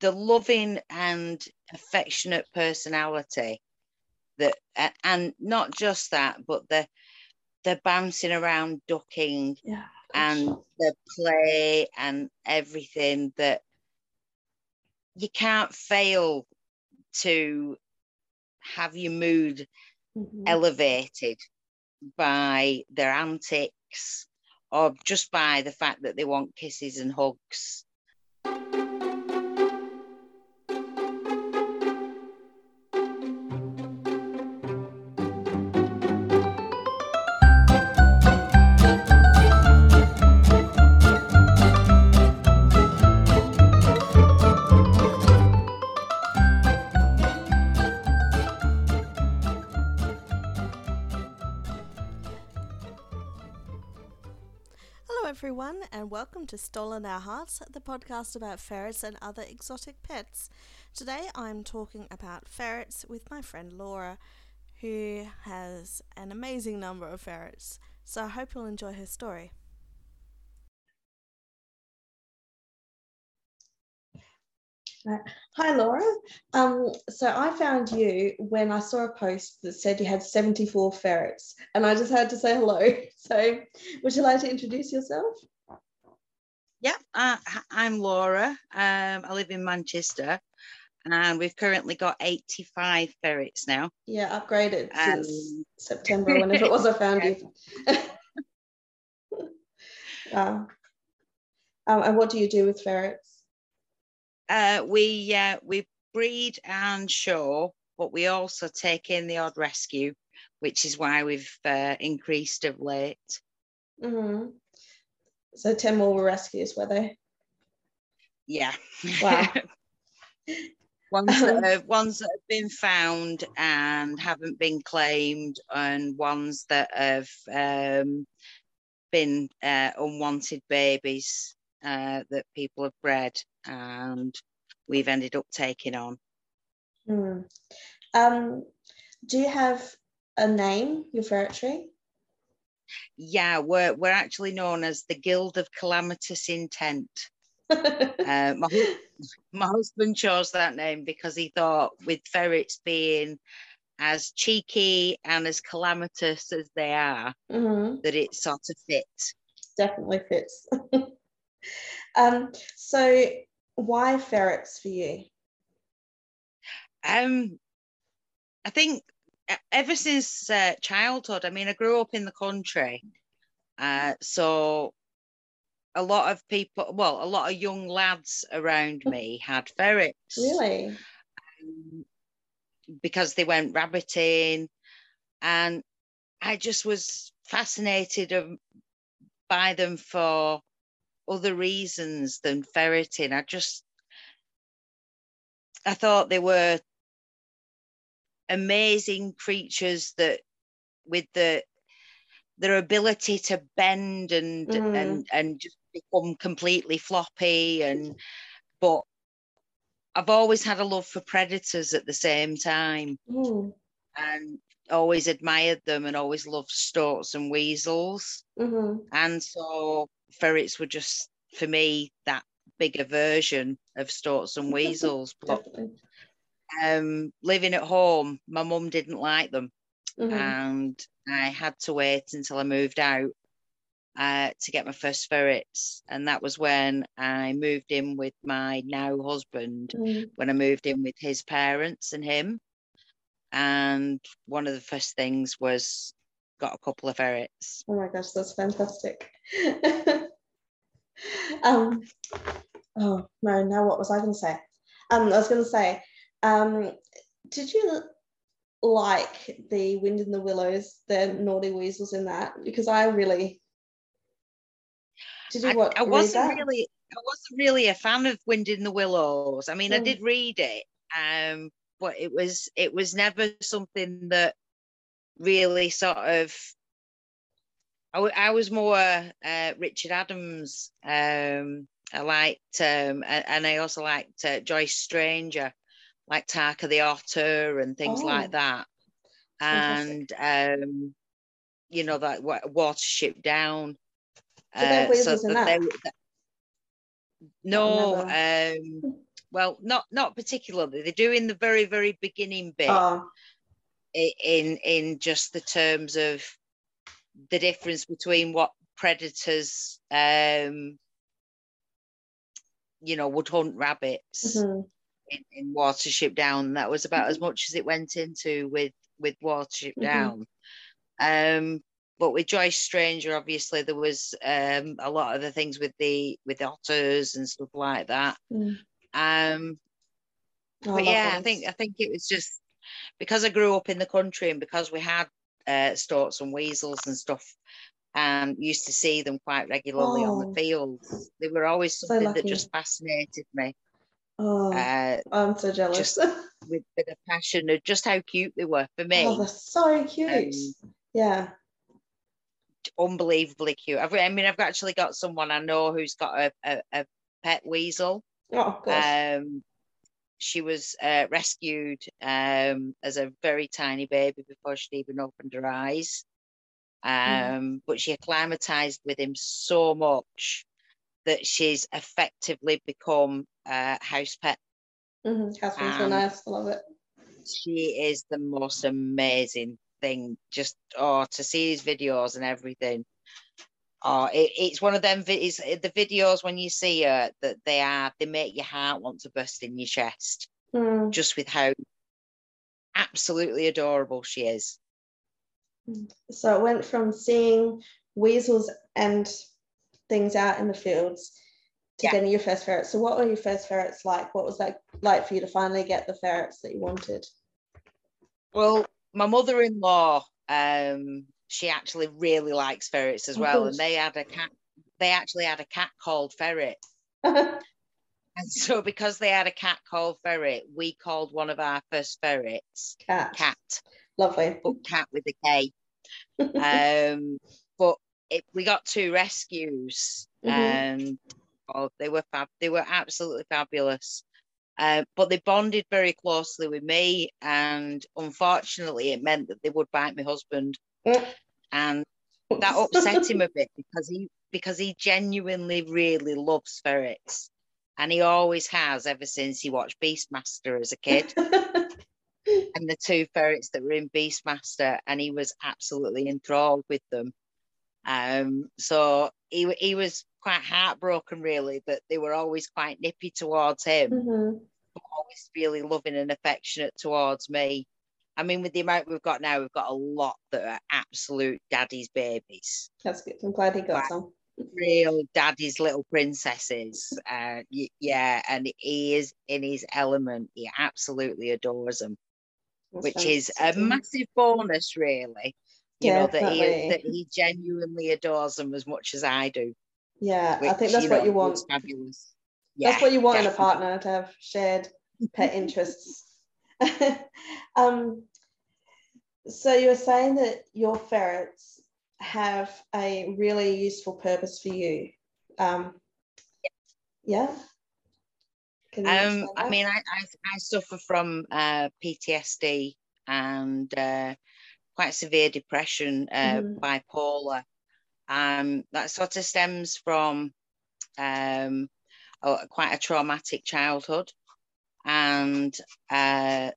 the loving and affectionate personality that and not just that but the the bouncing around dooking Yeah. and the play and everything that you can't fail to have your mood Mhm. elevated by their antics or just by the fact that they want kisses and hugs. And welcome to Stolen Our Hearts, the podcast about ferrets and other exotic pets. Today I'm talking about ferrets with my friend Laura, who has an amazing number of ferrets. So I hope you'll enjoy her story. Hi, Laura. Um, so I found you when I saw a post that said you had 74 ferrets, and I just had to say hello. So, would you like to introduce yourself? Yeah, uh, h- I'm Laura. Um, I live in Manchester and we've currently got 85 ferrets now. Yeah, upgraded since Um, September, whenever it was I found you. Wow. Um, and what do you do with ferrets? Uh, we uh, we breed and show, but we also take in the odd rescue, which is why we've uh, increased of late. hmm So 10 more were rescues, were they? Yeah. Wow. ones, that have, ones that have been found and haven't been claimed, and ones that have um, been uh, unwanted babies uh, that people have bred, and we've ended up taking on. Hmm. Um, do you have a name, your ferretry? Yeah, we're we're actually known as the Guild of Calamitous Intent. Uh, my, my husband chose that name because he thought with ferrets being as cheeky and as calamitous as they are, hmm that it sort of fits. Definitely fits. um, so why ferrets for you? Um, I think ever since uh, childhood, I mean, I grew up in the country, uh, so a lot of people, well, a lot of young lads around me had ferrets. Really? um, because they went rabbiting and I just was fascinated of, by them for other reasons than ferreting. I just I thought they were amazing creatures that with the their ability to bend and Mm. and and just become completely floppy and but I've always had a love for predators at the same time Mm. and always admired them and always loved stoats and weasels. hmm And so ferrets were just for me that bigger version of stoats and weasels. But. Um, living at home, my mum didn't like them, Mhm. and I had to wait until I moved out uh, to get my first ferrets. And that was when I moved in with my now husband Mm. when I moved in with his parents and him. And one of the first things was got a couple of ferrets. Oh my gosh, that's fantastic. um, oh no, now what was I going to say? Um, I was going to say, um, did you like the Wind in the Willows, the naughty weasels in that? Because I really did you I, what I wasn't really I wasn't really a fan of Wind in the Willows. I mean, I Mm. did read it, um, but it was it was never something that really sort of I, w- I was more uh, Richard Adams. Um, I liked, um, and I also liked uh, Joyce Stranger, like Tarka the Otter and things Oh, like that. And um, you know that wa- Watership Down. Uh, so that they that? no, um, well, not not particularly. They do in the very very beginning bit Oh, in in just the terms of the difference between what predators um you know would hunt rabbits mhm. In, in Watership Down. That was about as much as it went into with with Watership Mhm. Down. Um, but with Joyce Stranger, obviously there was um a lot of the things with the with the otters and stuff like that. Mm. Um, Oh, but yeah, I think I think it was just because I grew up in the country and because we had uh, stoats and weasels and stuff, and used to see them quite regularly on Oh. the fields. They were always So something that just fascinated me. Oh, Uh, I'm so jealous. with, a passion of just how cute they were for me. oh, they're so cute. Um, yeah. Unbelievably cute. I've, I mean, I've actually got someone I know who's got a, a, a pet weasel. Oh. Um, she was uh, rescued um, as a very tiny baby before she'd even opened her eyes. Um, Mm. But she acclimatized with him so much that she's effectively become a house pet. hmm Catherine's so um, nice. I love it. She is the most amazing thing. Just oh, to see his videos and everything. Oh, it, it's one of them. It's the videos when you see her that they are. They make your heart want to burst in your chest. Mm. just with how absolutely adorable she is. So it went from seeing weasels and things out in the fields to Yeah. getting your first ferret. So what were your first ferrets like? What was that like for you to finally get the ferrets that you wanted? Well, my mother-in-law, um, she actually really likes ferrets as Oh, well, good. and they had a cat. They actually had a cat called Ferret, and so because they had a cat called Ferret, we called one of our first ferrets Cat. Cat, Lovely. but cat with a K. um, but it, we got two rescues, Mhm. and oh, they were fab. They were absolutely fabulous. Uh, but they bonded very closely with me, and unfortunately, it meant that they would bite my husband, and that upset him a bit because he because he genuinely really loves ferrets, and he always has ever since he watched Beastmaster as a kid and the two ferrets that were in Beastmaster, and he was absolutely enthralled with them. Um, so he he was quite heartbroken, really, that they were always quite nippy towards him, Mhm. always really loving and affectionate towards me. I mean, with the amount we've got now, we've got a lot that are absolute daddy's babies, That's good. I'm glad he got Right. some. real daddy's little princesses. Uh, yeah, and he is in his element. He absolutely adores them. That's which is a massive bonus, really. You know that he that he genuinely adores them as much as I do. Yeah, I think which, that's what know, you want. fabulous. That's what you want in a partner to have shared pet interests. um, so you were saying that your ferrets have a really useful purpose for you. Um, yeah. Can you Um, I mean, I, I I suffer from uh, PTSD and uh, quite severe depression, uh, Mhm. bipolar. Um, that sort of stems from um, a, quite a traumatic childhood, and uh,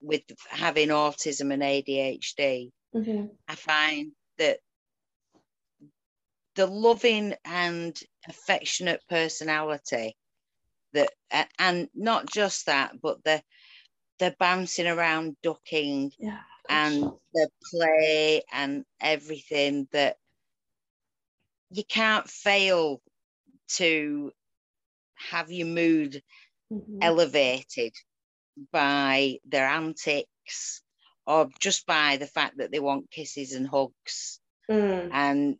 with having autism and ADHD, Mhm. I find that the loving and affectionate personality that and not just that but the the bouncing around dooking Yeah. And the play and everything that you can't fail to have your mood Mhm. elevated by their antics or just by the fact that they want kisses and hugs Mm. and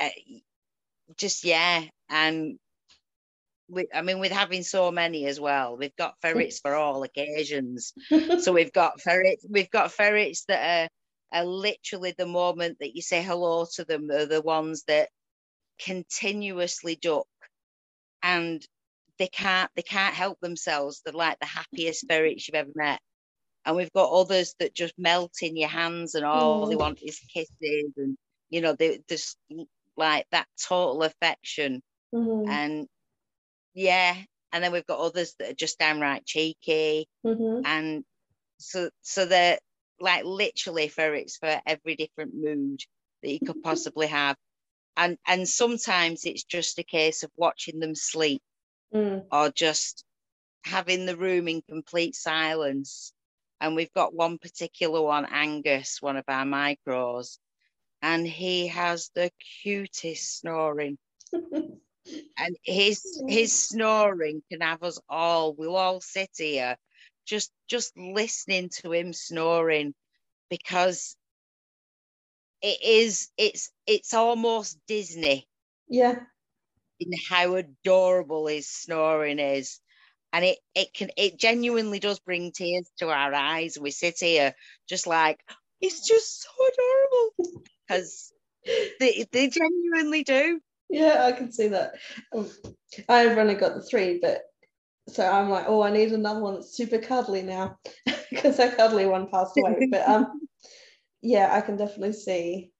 uh, just yeah and we, I mean with having so many as well we've got ferrets for all occasions so we've got ferrets we've got ferrets that are, are literally the moment that you say hello to them are the ones that continuously dook and they can't they can't help themselves they're like the happiest ferrets you've ever met and we've got others that just melt in your hands and all they Mm. want is kisses and you know they just like that total affection Mhm. and yeah and then we've got others that are just downright cheeky, Mhm. and so so they're like literally ferrets for every different mood that you could possibly have, and and sometimes it's just a case of watching them sleep Mm. or just having the room in complete silence. And we've got one particular one, Angus, one of our micros, and he has the cutest snoring. And his his mm. snoring can have us all. We'll all sit here just just listening to him snoring because it is it's it's almost Disney yeah. in how adorable his snoring is. And it it can it genuinely does bring tears to our eyes. We sit here just like it's just so adorable because they, they genuinely do. Yeah, I can see that. Um, I've only got the three, but so I'm like, oh, I need another one that's super cuddly now because that cuddly one passed away. But um, yeah, I can definitely see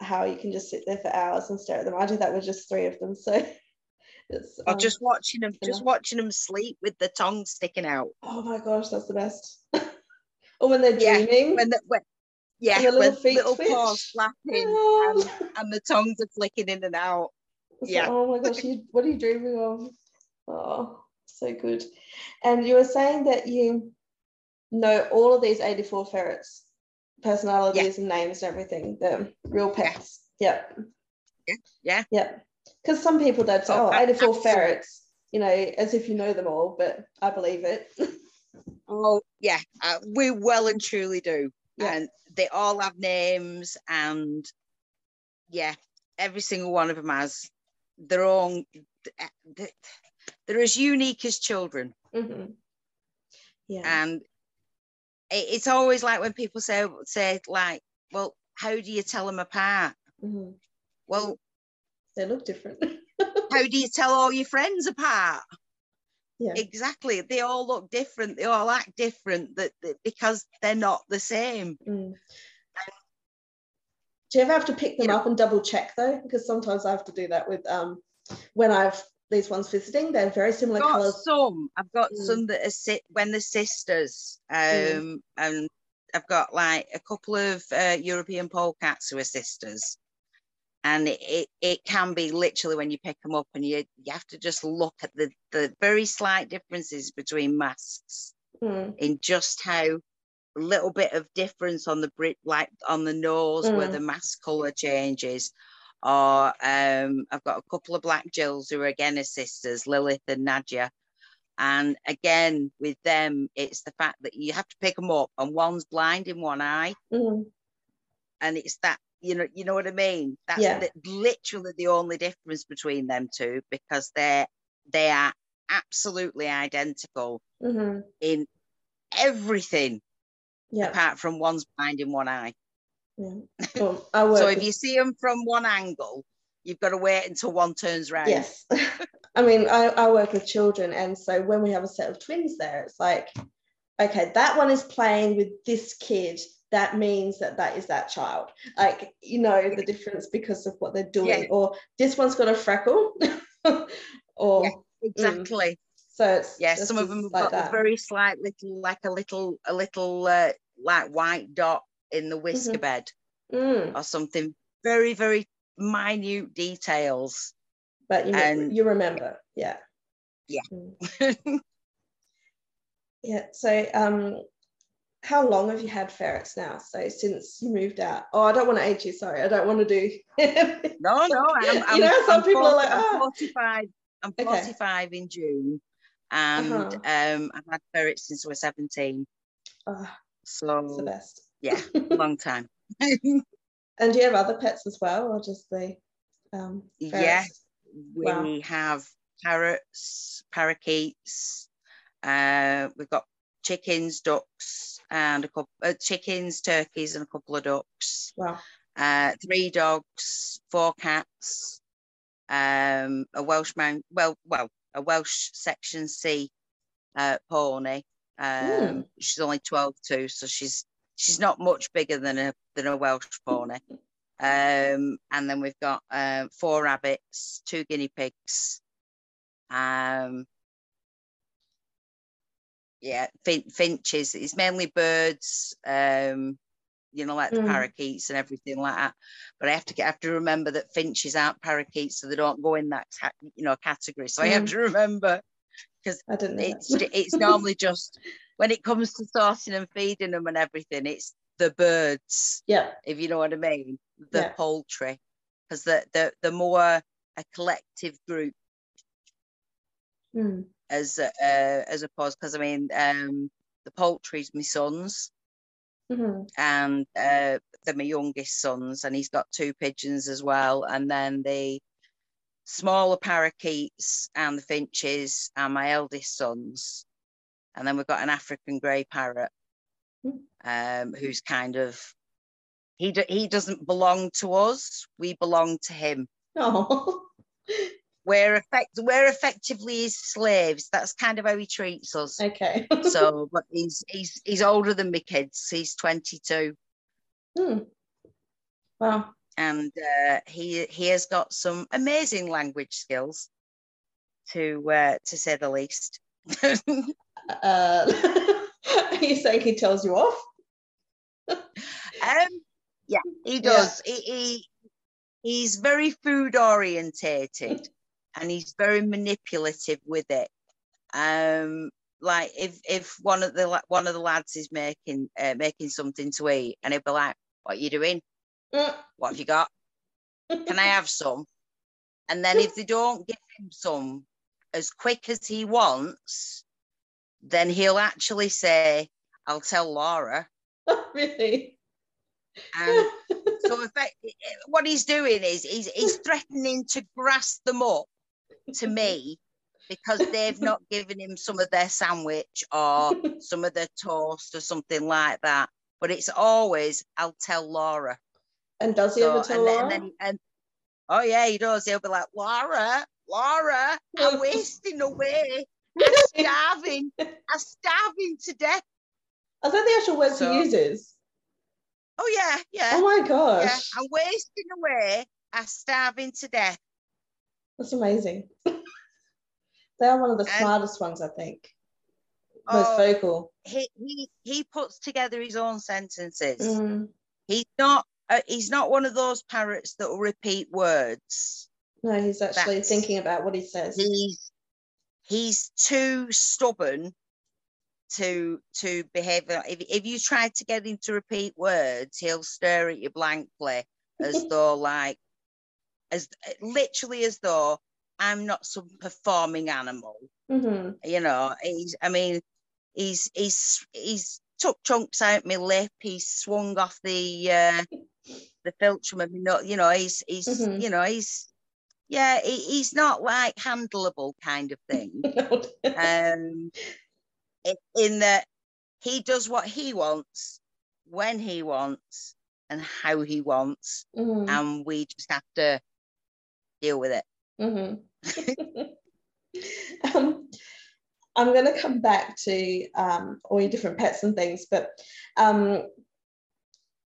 how you can just sit there for hours and stare at them. I do that with just three of them, so it's Or um, just watching them, just watching them sleep with the tongue sticking out. oh my gosh, that's the best. or when they're Yeah, dreaming. When the when, yeah, And the little when feet little twitch. paws flapping Oh. and, and the tongues are flicking in and out. Yeah. like, oh my gosh, you, what are you dreaming of? Oh, so good. And you were saying that you know all of these 84 ferrets, personalities and names and everything, the real pets. Yep. Yeah, yeah. Yep. Because some people don't say, Oh, oh, 84 absolutely. ferrets, you know, as if you know them all, but I believe it. Oh yeah, uh, we well and truly do. Yeah. And they all have names, and yeah, every single one of them has their own. They're as unique as children, Mhm. Yeah. and it's always like when people say say like, "Well, how do you tell them apart?" Mhm. Well, They look different. how do you tell all your friends apart? Yeah. Exactly, they all look different. They all act different. That, that because they're not the same. Mm. Do you ever have to pick them know- up and double check though? Because sometimes I have to do that with um when I've these ones visiting, they're very similar I've got colours. some. I've got Mm. some that are sit when the sisters. Um, Mm. and I've got like a couple of uh, European polecats who are sisters, and it, it can be literally when you pick them up and you you have to just look at the the very slight differences between masks Mm, in just how a little bit of difference on the Brit like on the nose where Mm. the mask color changes. Or um, I've got a couple of black Jills who are again are sisters, Lilith and Nadia. And again, with them, it's the fact that you have to pick them up, and one's blind in one eye, mm, and it's that you know, you know what I mean. That's Yeah. the, literally the only difference between them two because they're they are absolutely identical mhm. in everything Yeah. apart from one's blind in one eye. yeah. Well, So if you see them from one angle, you've got to wait until one turns around yes. I mean, I, I work with children, and so when we have a set of twins there, it's like, okay, that one is playing with this kid. That means that that is that child. Like, you know, the difference because of what they're doing. Yeah. Or this one's got a freckle. or Yeah. Exactly. so it's Yeah, some of them have like got that. a very slight little, like a little, a little, uh, like white dot in the whisker Mhm. bed Mm, or something. Very, very minute details. but you, and- you remember, yeah. Yeah. Mm. Yeah. So, um, how long have you had ferrets now? So since you moved out. Oh, I don't want to age you. Sorry, I don't want to do. No, no, I'm, I'm, You know, some I'm people are 40 like, I'm "Ah." 45. I'm Okay. 45 in June, and Uh-huh. um, I've had ferrets since I was 17. oh, So it's the best. yeah, long time. And do you have other pets as well, or just the um, Yeah. we Wow. have parrots, parakeets. Uh, we've got chickens, ducks, and a couple uh, chickens, turkeys, and a couple of ducks. Wow. Uh, three dogs, four cats, um, a Welsh mount, well, well, a Welsh Section C uh, pony. Um, Mm. She's only 12 too, so she's she's not much bigger than a than a Welsh pony. Um, and then we've got um, four rabbits, two guinea pigs, um, yeah, fin- finches. It's mainly birds. Um, you know, like the Mm. parakeets and everything like that. But I have to get, I have to remember that finches aren't parakeets, so they don't go in that ca- you know category. So I have Mm. to remember know. it's it's normally just when it comes to sourcing and feeding them and everything, it's the birds, yeah. if you know what I mean, the Yeah. poultry, because the the the more a collective group Mm. as uh, as opposed because I mean um the poultry's my son's hmm and uh they're my youngest sons and he's got two pigeons as well and then the smaller parakeets and the finches are my eldest sons and then we've got an African grey parrot Mm. um who's kind of he do, he doesn't belong to us we belong to him Oh. We're effect we're effectively his slaves that's kind of how he treats us okay. so but he's he's he's older than my kids he's 22 Hmm. Wow. and uh, he he has got some amazing language skills to uh, to say the least Uh, are you saying he tells you off? um yeah he does he, he he's very food orientated and he's very manipulative with it um like if if one of the one of the lads is making uh, making something to eat and he'll be like what are you doing Mm. what have you got can I have some? And then if they don't give him some as quick as he wants, then he'll actually say, I'll tell Laura. really? And so effect, what he's doing is he's, he's threatening to grass them up to me because they've not given him some of their sandwich or some of their toast or something like that. But it's always, I'll tell Laura. and does he So, ever tell and, then, Laura? and then and oh yeah, he does. He'll be like, Laura, Laura, I'm wasting away. I'm starving. I'm starving to death. Is that the actual words So- he uses? Oh yeah, yeah, Oh my gosh. yeah. I'm wasting away. I'm starving to death. That's amazing. they are one of the And- smartest ones, I think. Most Oh, vocal. he, he he puts together his own sentences. Mm. He's not uh, he's not one of those parrots that will repeat words. No, he's actually That's- thinking about what he says. he's he's too stubborn to to behave if, if you try to get him to repeat words he'll stare at you blankly as though like as literally as though i'm not some performing animal. Hmm you know he's i mean he's he's he's took chunks out my lip he's swung off the uh the philtrum of me you know he's he's Mhm. you know he's yeah he, he's not like handleable kind of thing. Um in, that he does what he wants when he wants and how he wants hmm and we just have to deal with it hmm um, I'm going to come back to um, all your different pets and things, but um,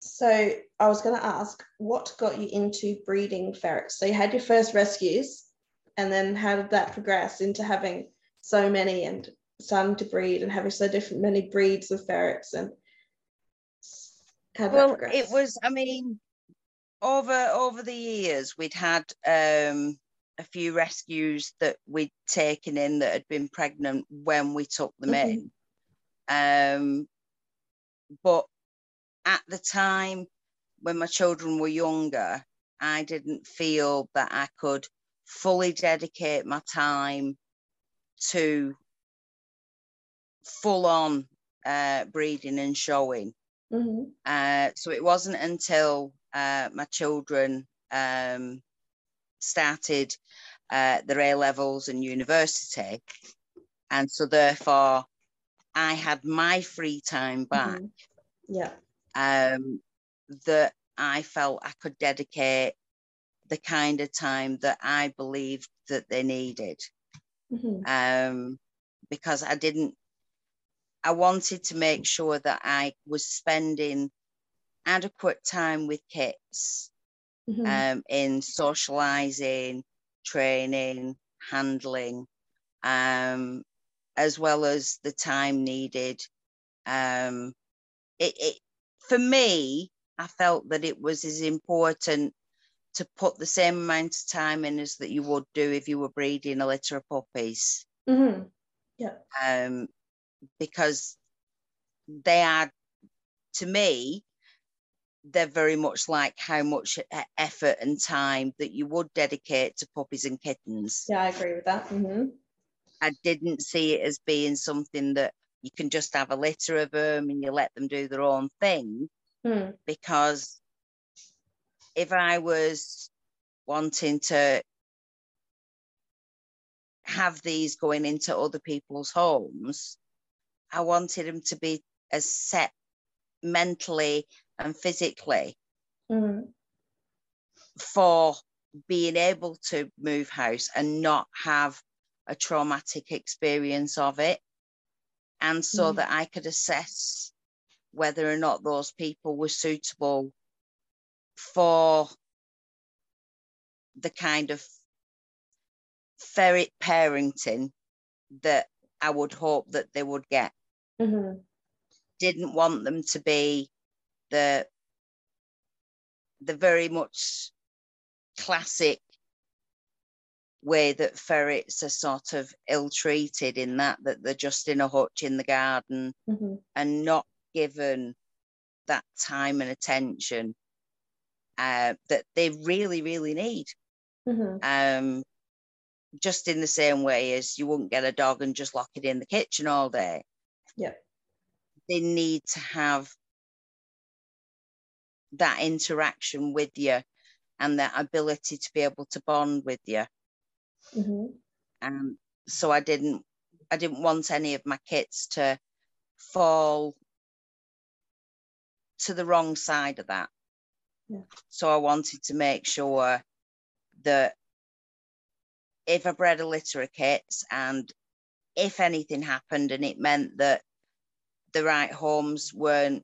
so I was going to ask, what got you into breeding ferrets? So you had your first rescues, and then how did that progress into having so many and starting to breed and having so different many breeds of ferrets and how did that well progress? it was i mean over over the years we'd had um a few rescues that we'd taken in that had been pregnant when we took them Mhm. in um but at the time when my children were younger i didn't feel that i could fully dedicate my time to full on uh, breeding and showing Mhm. uh, so it wasn't until uh, my children um, started uh, their A levels and university, and so therefore I had my free time back. Mhm. Yeah. Um, that I felt I could dedicate the kind of time that I believed that they needed Mhm. um, because I didn't. I wanted to make sure that I was spending adequate time with kids Mhm. um, in socializing, training, handling, um, as well as the time needed. Um, it, it for me, I felt that it was as important to put the same amount of time in as that you would do if you were breeding a litter of puppies. Mm-hmm. Yeah. Um, because they are, to me, they're very much like how much effort and time that you would dedicate to puppies and kittens. Yeah, I agree with that. Mm-hmm. I didn't see it as being something that you can just have a litter of them and you let them do their own thing. Mm. Because if I was wanting to have these going into other people's homes, I wanted them to be as set mentally and physically mm. for being able to move house and not have a traumatic experience of it. And so Mm. that I could assess whether or not those people were suitable for the kind of ferret parenting that I would hope that they would get. Mm-hmm. Didn't want them to be the the very much classic way that ferrets are sort of ill-treated in that that they're just in a hutch in the garden Mm-hmm. and not given that time and attention uh, that they really really need Mm-hmm. um, just in the same way as you wouldn't get a dog and just lock it in the kitchen all day. Yeah. They need to have that interaction with you and that ability to be able to bond with you. Mm-hmm. Um, so I didn't I didn't want any of my kits to fall to the wrong side of that. Yeah. So I wanted to make sure that if I bred a litter of kits and if anything happened and it meant that the right homes weren't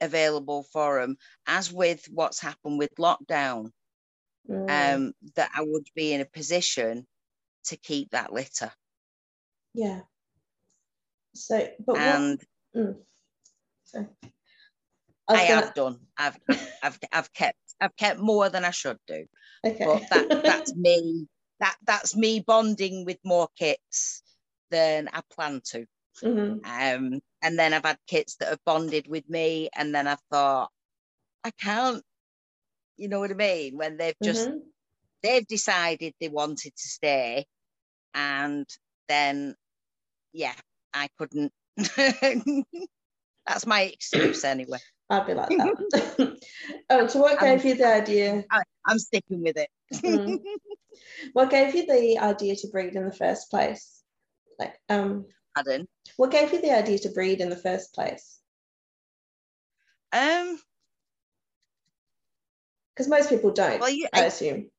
available for them, as with what's happened with lockdown, Mm. um, that I would be in a position to keep that litter. yeah. So, but what? And Sorry. I, was gonna- have done. I've, I've, I've kept, I've kept more than I should do. Okay. But that, that's me. That, that's me bonding with more kits than I plan to. Mhm. Um, and then I've had kits that have bonded with me, and then I've thought, I can't. You know what I mean? When they've just Mhm. they've decided they wanted to stay, and then yeah, I couldn't. That's my excuse anyway. I'd be like that. oh, so what I'm- gave you the idea? I'm sticking with it. Mm. What gave you the idea to breed in the first place? Like, um, Pardon. what gave you the idea to breed in the first place? Um. Because most people don't, Well, you, I I, assume.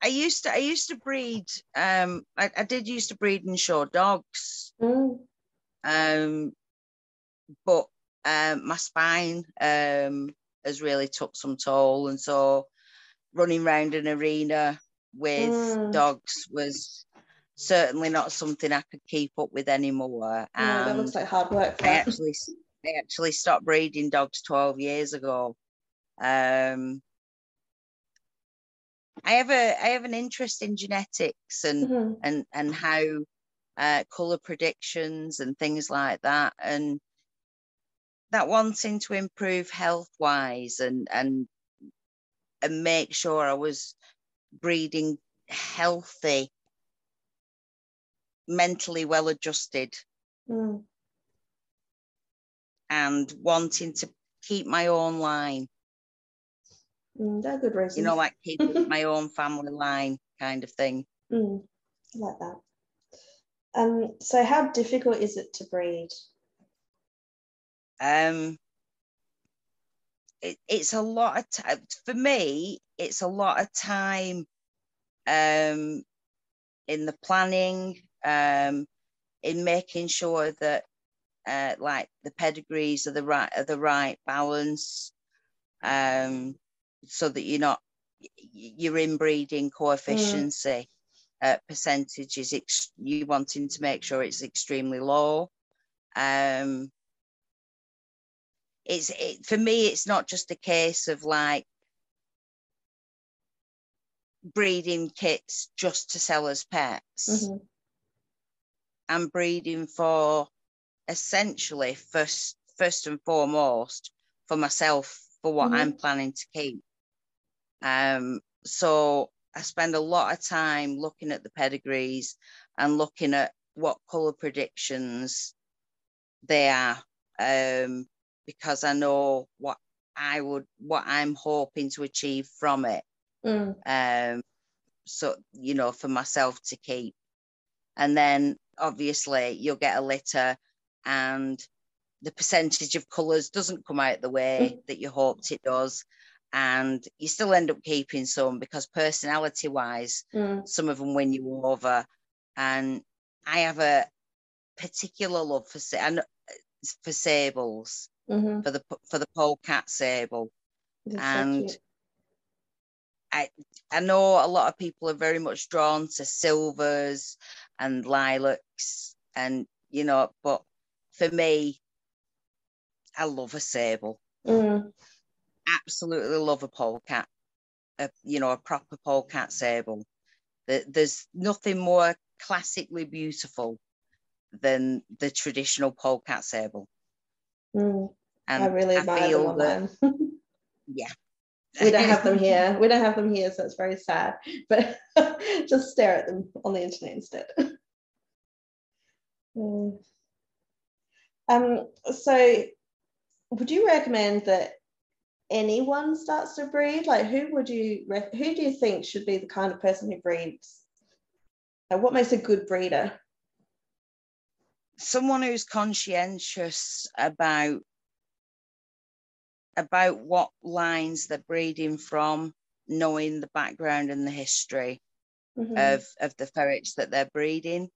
I used to I used to breed. Um. I, I did used to breed and show dogs. Mm. Um. But um, my spine um has really took some toll, and so running around an arena with Mm. dogs was certainly not something I could keep up with anymore. No, that looks like hard work. For I actually I actually stopped breeding dogs 12 years ago. Um, I have a I have an interest in genetics and Mhm. and and how uh, color predictions and things like that and that wanting to improve health wise and and and make sure I was breeding healthy mentally well adjusted Mm. and wanting to keep my own line Mm, they're good reasons. you know like keep my own family line kind of thing Mm, I like that. Um, so how difficult is it to breed? um it, it's a lot of time for me it's a lot of time um in the planning um in making sure that uh like the pedigrees are the right are the right balance um so that you're not your inbreeding coefficiency uh, percentage is ex- you wanting to make sure it's extremely low. Um, it's it, for me, it's not just a case of like breeding kits just to sell as pets. Mm-hmm. I'm breeding for essentially first first and foremost for myself for what Mhm. I'm planning to keep. Um, so I spend a lot of time looking at the pedigrees and looking at what colour predictions they are, um, because I know what I would what I'm hoping to achieve from it. Mm. Um, so you know, for myself to keep. And then obviously you'll get a litter and the percentage of colours doesn't come out the way that you hoped it does. And you still end up keeping some because personality wise, Mm. some of them win you over. And I have a particular love for and for sables, Mm-hmm. for the for the polecat sable. And I I know a lot of people are very much drawn to silvers and lilacs and you know, but for me, I love a sable. mm. Absolutely love a polecat. A, you know, a proper polecat sable. There's nothing more classically beautiful than the traditional polecat sable. Mm. And I really admire them that- yeah. we don't have them here. We don't have them here, so it's very sad. But just stare at them on the internet instead. Mm. Um, so would you recommend that anyone starts to breed? Like who would you rec- who do you think should be the kind of person who breeds? Like what makes a good breeder? someone who's conscientious about about what lines they're breeding from, knowing the background and the history Mhm. of, of the ferrets that they're breeding,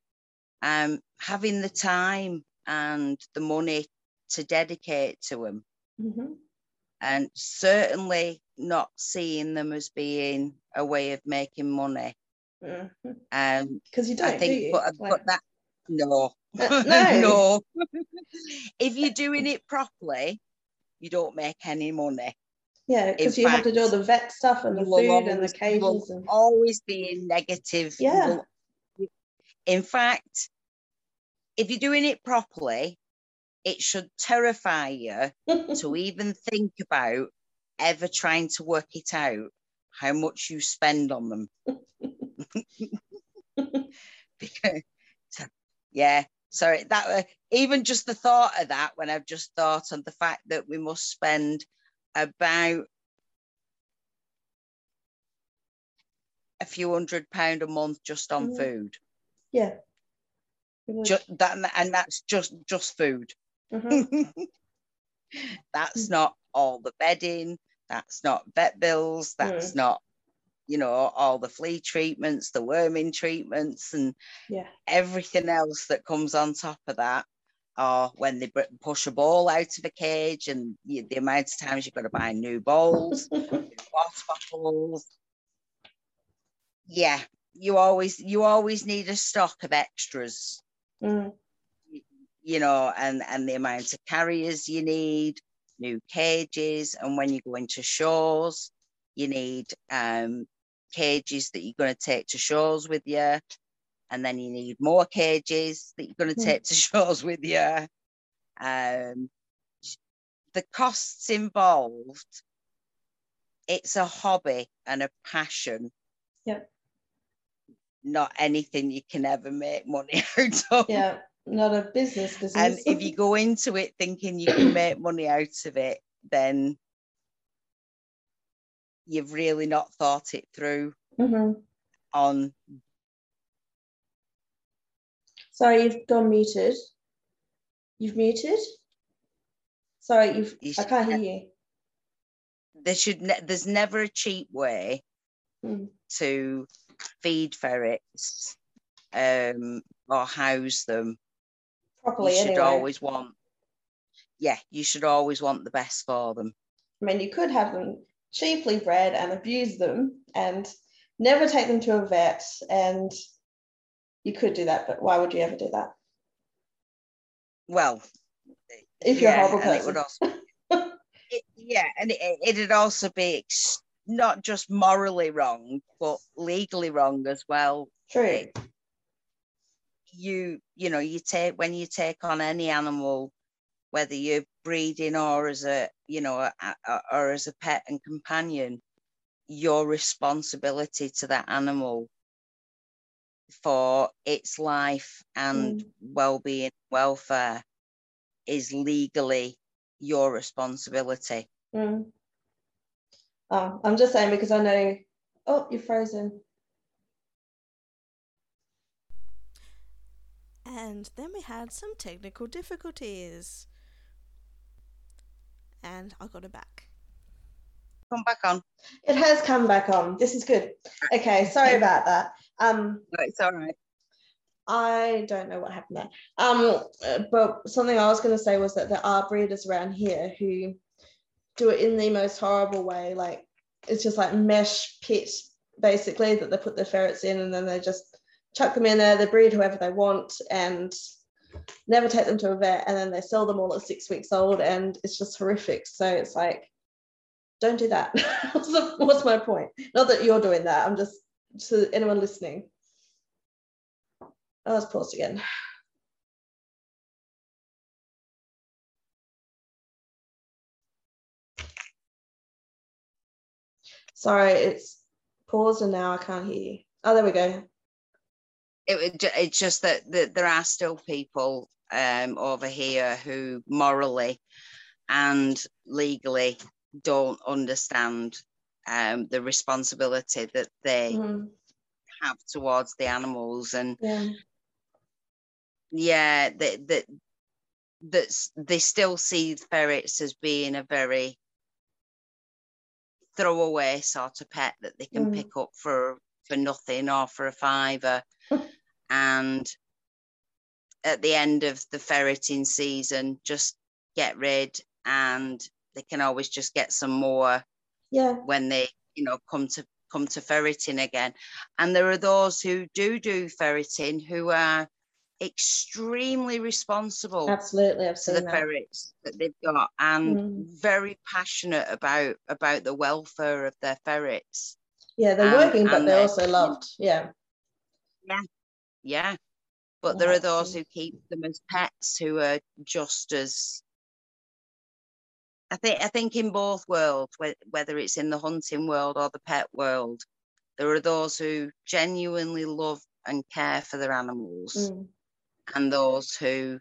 um, having the time and the money to dedicate to them, Mhm. and certainly not seeing them as being a way of making money. Mhm. Um, Because you don't, I do think, you? but, Like- but that no, Uh, no. no. if you're doing it properly, you don't make any money. yeah, because you have to do all the vet stuff and the food and the always- you will cages and always be in negative. Yeah. will- in fact, if you're doing it properly, it should terrify you to even think about ever trying to work it out how much you spend on them. because, yeah, sorry, that uh, even just the thought of that when I've just thought on the fact that we must spend about a few hundred pound a month just on Mhm. food. Yeah. Just that, and that's just just food. Mhm. that's not all the bedding that's not vet bills that's not you know all the flea treatments the worming treatments and Yeah. everything else that comes on top of that or when they push a ball out of a cage and you, the amount of times you've got to buy new bowls new water bottles yeah you always you always need a stock of extras Mm. you know, and and the amount of carriers you need, new cages, and when you go into shows, you need um, cages that you're going to take to shows with you, and then you need more cages that you're going to Mm. take to shows with you. Um, the costs involved, it's a hobby and a passion. Yep. Not anything you can ever make money out of. Yeah, not a business business. And if you go into it thinking you can make money out of it, then you've really not thought it through Mhm. on Sorry, you've gone muted. You've muted. Sorry, you've. You I can't hear you. there should ne- there's never a cheap way Mm. to feed ferrets um or house them. Properly, you should anyway. always want yeah, you should always want the best for them. I mean, you could have them cheaply bred and abuse them and never take them to a vet and you could do that, but why would you ever do that? Well, If you're a yeah, horrible and it person. would also, it, yeah, and it, it'd also be ex- not just morally wrong, but legally wrong as well. True. You, you know, you take when you take on any animal, whether you're breeding or as a, you know, a, a- or as a pet and companion, your responsibility to that animal for its life and well-being, welfare is legally your responsibility. Mm. Oh, I'm just saying because I know. Oh, you're frozen. And then we had some technical difficulties. And I got it back. Come back on. It has come back on. This is good. Okay, sorry about that. Um, No, It's all right. I don't know what happened there. Um, but something I was going to say was that there are breeders around here who do it in the most horrible way. Like it's just like mesh pit, basically, that they put their ferrets in and then they just chuck them in there. They breed whoever they want and never take them to a vet. And then they sell them all at six weeks old, and it's just horrific. So it's like, don't do that. the, what's my point? Not that you're doing that. I'm just to anyone listening. Oh, let's pause again. Sorry, it's paused and now I can't hear you. Oh, there we go. It, it's just that, that there are still people um, over here who morally and legally don't understand um, the responsibility that they Mhm, have towards the animals and Yeah. yeah that that that's they still see ferrets as being a very throwaway sort of pet that they can Mm. pick up for for nothing or for a fiver and at the end of the ferreting season just get rid and they can always just get some more Yeah. when they you know come to come to ferreting again and there are those who do do ferreting who are extremely responsible Absolutely. I've to seen the that. ferrets that they've got and Mm. very passionate about about the welfare of their ferrets Yeah, they're and- working, but they're they- also loved. Yeah. yeah but there are those who keep them as pets who are just as I think I think in both worlds, whether it's in the hunting world or the pet world, there are those who genuinely love and care for their animals, Mm. And those who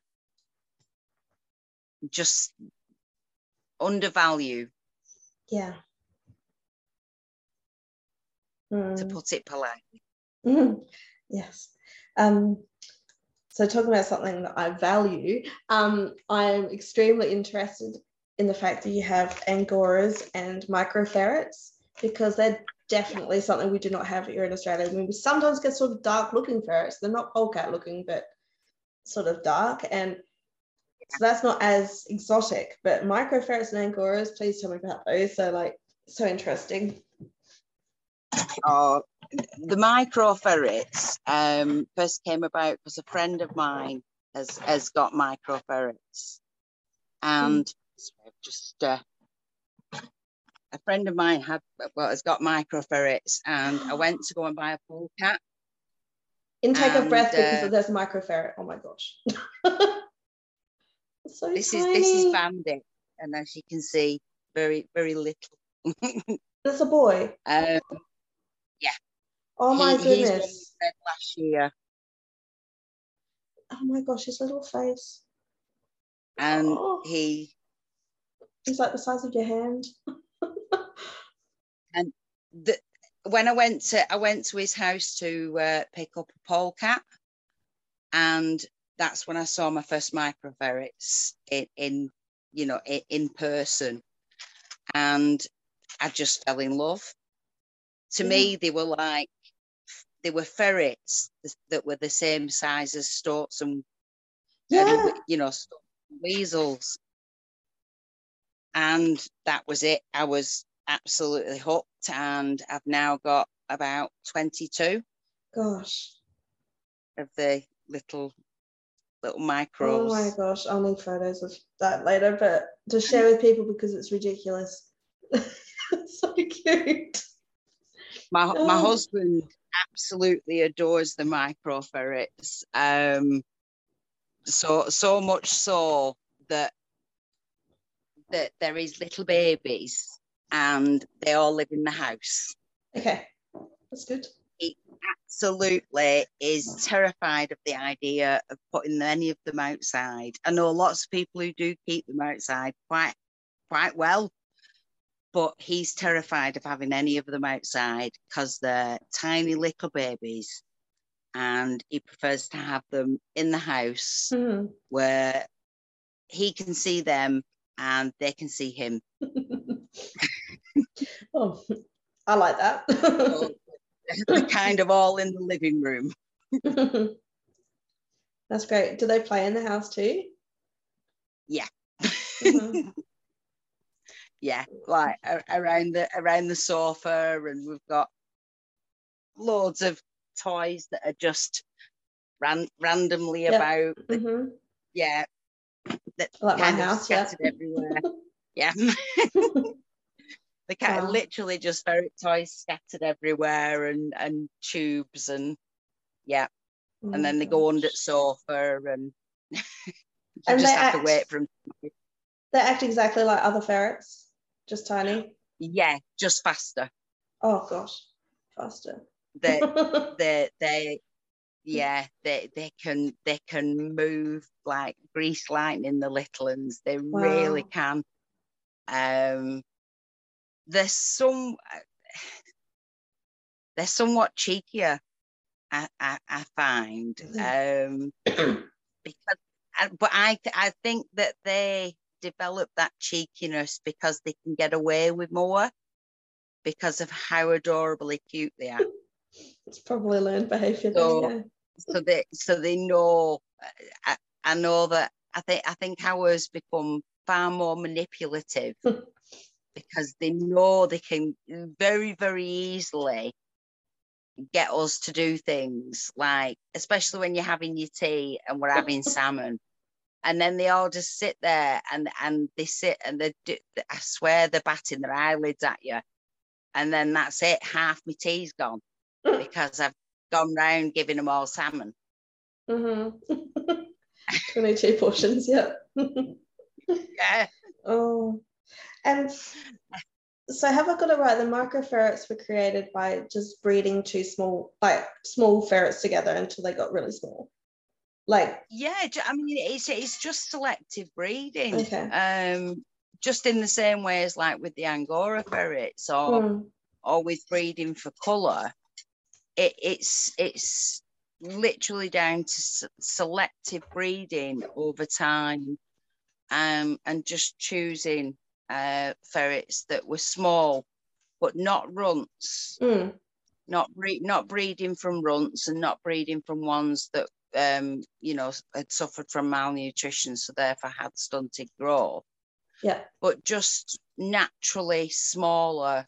just undervalue, Yeah. to Mm. put it politely. Mhm. Yes. Um, so talking about something that I value, um, I'm extremely interested in the fact that you have angoras and microferrets because they're definitely something we do not have here in Australia. I mean, we sometimes get sort of dark looking ferrets. They're not polecat looking, but sort of dark. And so that's not as exotic. But microferrets and angoras, please tell me about those. So like so interesting. or the micro ferrets um, first came about because a friend of mine has has got micro ferrets, and I've just uh, a friend of mine had well has got micro ferrets, and I went to go and buy a polecat. Intake of breath because uh, there's microferret. Oh my gosh. So This tiny. is this is Bandit, and as you can see, very very little. That's a boy. um, yeah. Oh my he, goodness. last year, Oh my gosh, his little face. and Oh. he He's like the size of your hand. And the, when I went to I went to his house to uh, pick up a polecat, and that's when I saw my first microferrets in, in you know in, in person, and I just fell in love. To me, they were like they were ferrets that were the same size as stoats and Yeah. and, you know weasels, and that was it. I was absolutely hooked, and I've now got about twenty two. Gosh. of the little little micros. Oh my gosh, I'll need photos of that later, but to share with people because it's ridiculous. it's so cute. my my Oh. husband absolutely adores the micro ferrets. Um, so so much so that that there is little babies and they all live in the house. Okay, that's good. He absolutely is terrified of the idea of putting any of them outside. I know lots of people who do keep them outside quite quite well, but he's terrified of having any of them outside because they're tiny little babies and he prefers to have them in the house Mhm. where he can see them and they can see him. oh, I like that. So they're kind of all in the living room. That's great. Do they play in the house too? Yeah. Mhm. yeah, like around the around the sofa, and we've got loads of toys that are just ran, randomly Yep. about. Mhm. Yeah, that Like my kind of house, yeah. everywhere. Yeah. They kind Wow. of literally just ferret toys scattered everywhere and and tubes and yeah, Oh and then they go under the sofa and you And just have to wait for them. They act exactly like other ferrets, just tiny. Yeah, just faster. Oh gosh, faster. They they they yeah they they can they can move like grease lightning the little ones they really can um there's some they're somewhat cheekier I, I, I find um because but I I think that they develop that cheekiness because they can get away with more because of how adorably cute they are it's probably learned behavior. So- then, so they so they know I, I know that I think I think ours become far more manipulative because they know they can very very easily get us to do things like especially when you're having your tea and we're having salmon and then they all just sit there and and they sit and they do, I swear they're batting their eyelids at you and then that's it half my tea's gone because I've gone round giving them all salmon yeah. hmm 22 portions, yeah. yeah oh. And so have I got it right? The micro ferrets were created by just breeding two small, like small ferrets together until they got really small. Like, Yeah, I mean it's it's just selective breeding. Okay. Um, just in the same way as like with the Angora ferrets or hmm, or with breeding for colour, it, it's it's literally down to selective breeding over time, um, and just choosing uh ferrets that were small, but not runts mm, not breed, not breeding from runts and not breeding from ones that um you know had suffered from malnutrition so therefore had stunted growth yeah. but just naturally smaller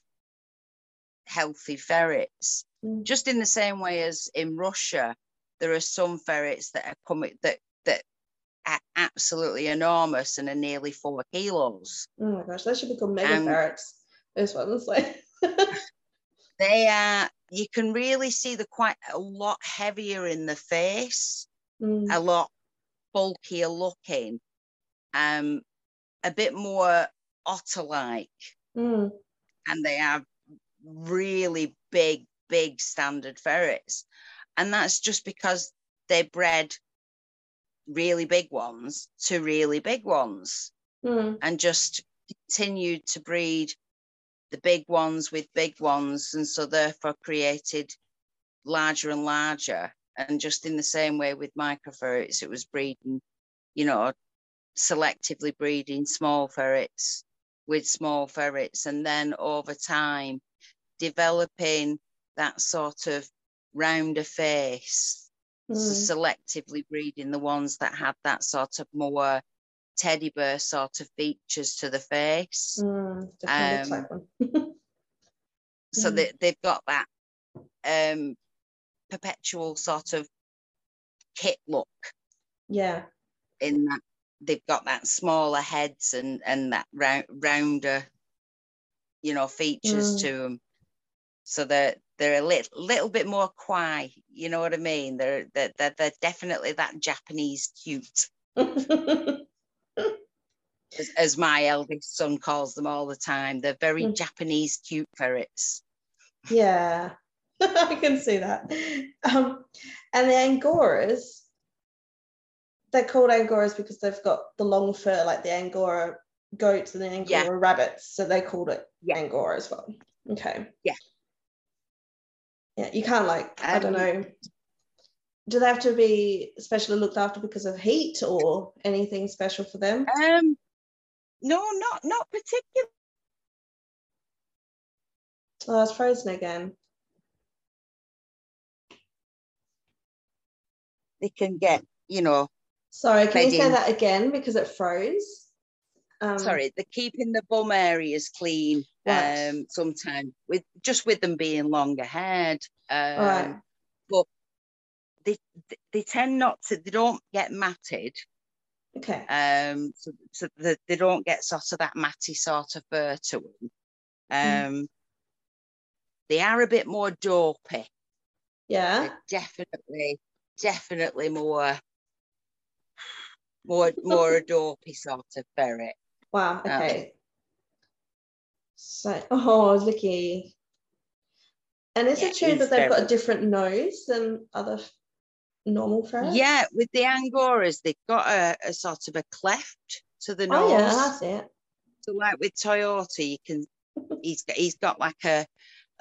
healthy ferrets Mm. just in the same way as in Russia there are some ferrets that are coming that that absolutely enormous and are nearly four kilos Oh my gosh, they should be called mega Um, ferrets. Those ones, like. they are you can really see they're quite a lot heavier in the face Mm, a lot bulkier looking, um, a bit more otter-like, mm, and they have really big, big standard ferrets, and that's just because they're bred really big ones to really big ones, mm, and just continued to breed the big ones with big ones, and so therefore created larger and larger. And just in the same way with microferrets, it was breeding, you know, selectively breeding small ferrets with small ferrets, and then over time developing that sort of rounder face, so mm, selectively breeding the ones that had that sort of more teddy bear sort of features to the face. mm. Um, so Mm. they, they've got that um perpetual sort of kit look Yeah. in that they've got that smaller heads and and that round, rounder you know features Mm. to them so they're they're a little little bit more quiet you know what i mean they're they're, they're, they're definitely that japanese cute as, as my eldest son calls them all the time they're very Mm. japanese cute ferrets yeah. I can see that. Um, and the Angoras, they're called Angoras because they've got the long fur, like the Angora goats and the Angora Yeah. rabbits. So they called it Yeah. Angora as well. Okay. Yeah. Yeah, you can't like, I don't know. Do they have to be specially looked after because of heat or anything special for them? um no not not particularly Oh, it's frozen again. they can get you know Sorry, can you say that again because it froze? Um, sorry they're keeping the bum areas clean Right. um sometimes with just with them being longer haired um Right. but they they- tend not to they don't get matted Okay. um so, so that they don't get sort of that matty sort of fur to them Mm. um they are a bit more dopey Yeah. They're definitely definitely more more more a dopey sort of ferret Wow. Okay. So, oh, looky. And is Yeah, it true that they've got a different nose than other normal ferrets? Yeah, with the Angoras, they've got a, a sort of a cleft to the nose. Oh, yeah, that's it. So, like with Toyota, you can he's got he's got like a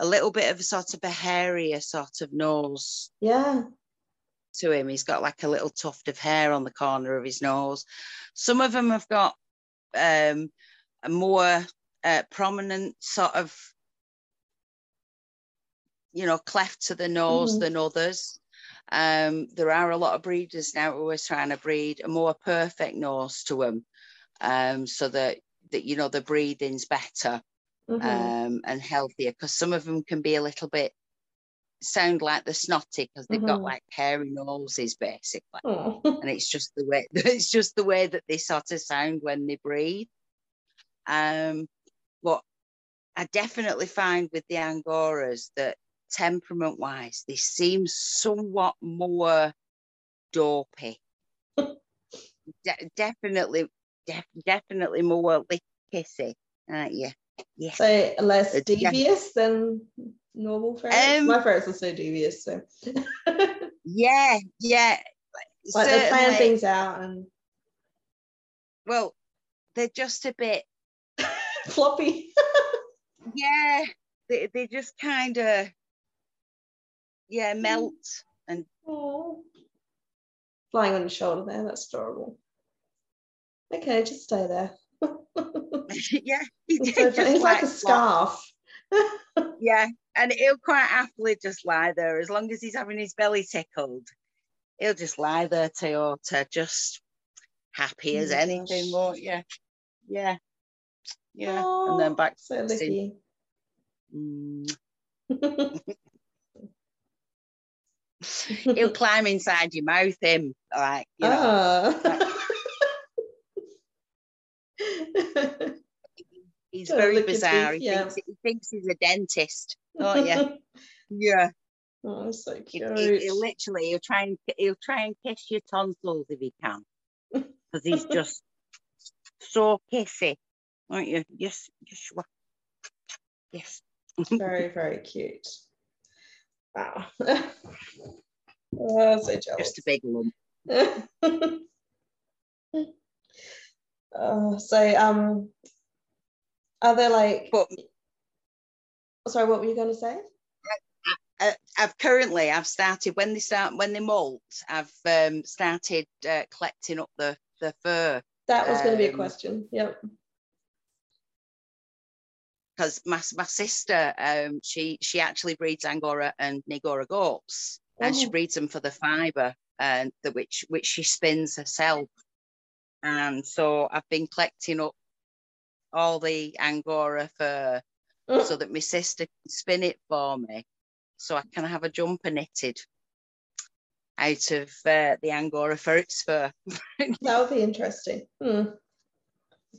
a little bit of a sort of a hairier sort of nose Yeah. to him. He's got like a little tuft of hair on the corner of his nose. Some of them have got um, a more uh, prominent sort of you know cleft to the nose Mhm. than others. Um, there are a lot of breeders now who are trying to breed a more perfect nose to them, um, so that that you know the breathing's better Mhm. um, and healthier. Because some of them can be a little bit sound like they're snotty because they've got Mhm. like hairy noses basically, oh. and it's just the way it's just the way that they sort of sound when they breathe. Um, but I definitely find with the Angoras that temperament wise, they seem somewhat more dopey. De- definitely, def- definitely more lick kissy, aren't you? Yeah. So less devious than normal ferrets? Um, My ferrets are so devious. So Yeah, yeah. like they plan things out and Well, they're just a bit, floppy. yeah, they, they just kind of, yeah, melt. And oh. Flying on your shoulder there, that's adorable. Okay, just stay there. yeah, It's, so. It's like a scarf. Yeah, and he'll quite happily just lie there as long as he's having his belly tickled. He'll just lie there, Toyota, just happy Oh as my anything, won't you? Yeah, yeah, and then Oh, back. To licky. Mm. He'll climb inside your mouth, him, like you know. Ah. He's very bizarre. teeth, He, yeah. thinks, he thinks he's a dentist, don't you? yeah. oh, so He, cute. he- he'll literally he'll try and he'll try and kiss your tonsils if he can, because he's just so kissy, aren't you? Yes, yes, you are. yes. very, very cute. Wow. oh, so jealous. Just a big lump. oh, so um are there like But sorry what were you going to say I've currently I've started when they start when they molt. I've um, started uh, collecting up the the fur that was going to be a Um, question yep because my, my sister um she she actually breeds angora and nigora goats and she Oh. breeds them for the fiber and the which which she spins herself and so i've been collecting up all the angora fur so that my sister can spin it for me so i can have a jumper knitted out of uh, the Angora ferret's fur. that would be interesting. Hmm.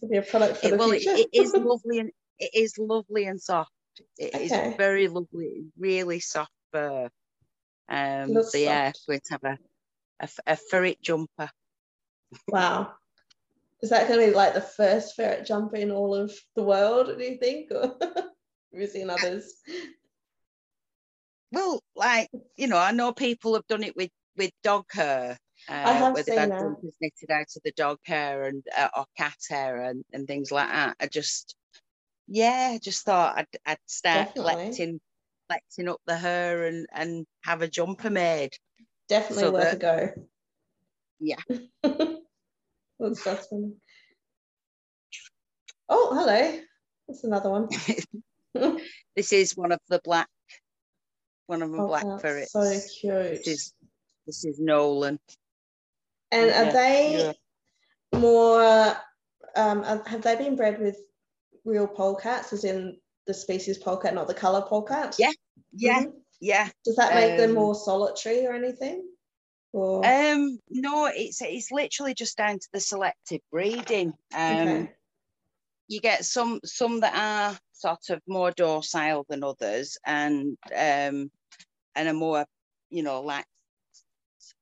Be a product for It, the well, it, it is lovely and it is lovely and soft. It is Okay. very lovely, really soft fur. Um, Looks so yeah, soft. going to have a ferret jumper. Wow. Is that going to be like the first ferret jumper in all of the world, do you think? You seen others? Well, like you know, I know people have done it with with dog hair. Uh, have where they've seen had that. knitted out of the dog hair and uh, or cat hair and, and things like that. I just, yeah, I just thought I'd I'd start Definitely. collecting collecting up the hair and and have a jumper made. Definitely So worth that- a go. Yeah. That's that's funny. Oh, hello. That's another one. This is one of the black, one of my Oh, black that's ferrets. so This cute. is this is Nolan. And are they yeah. more? Um, have they been bred with real polecats, as in the species polecat, not the color polecat? Yeah. Yeah, Mhm. yeah. Does that make them Um, more solitary or anything? Or Um, no, it's it's literally just down to the selective breeding. Um, okay. You get some some that are sort of more docile than others, and um, and are more, you know, like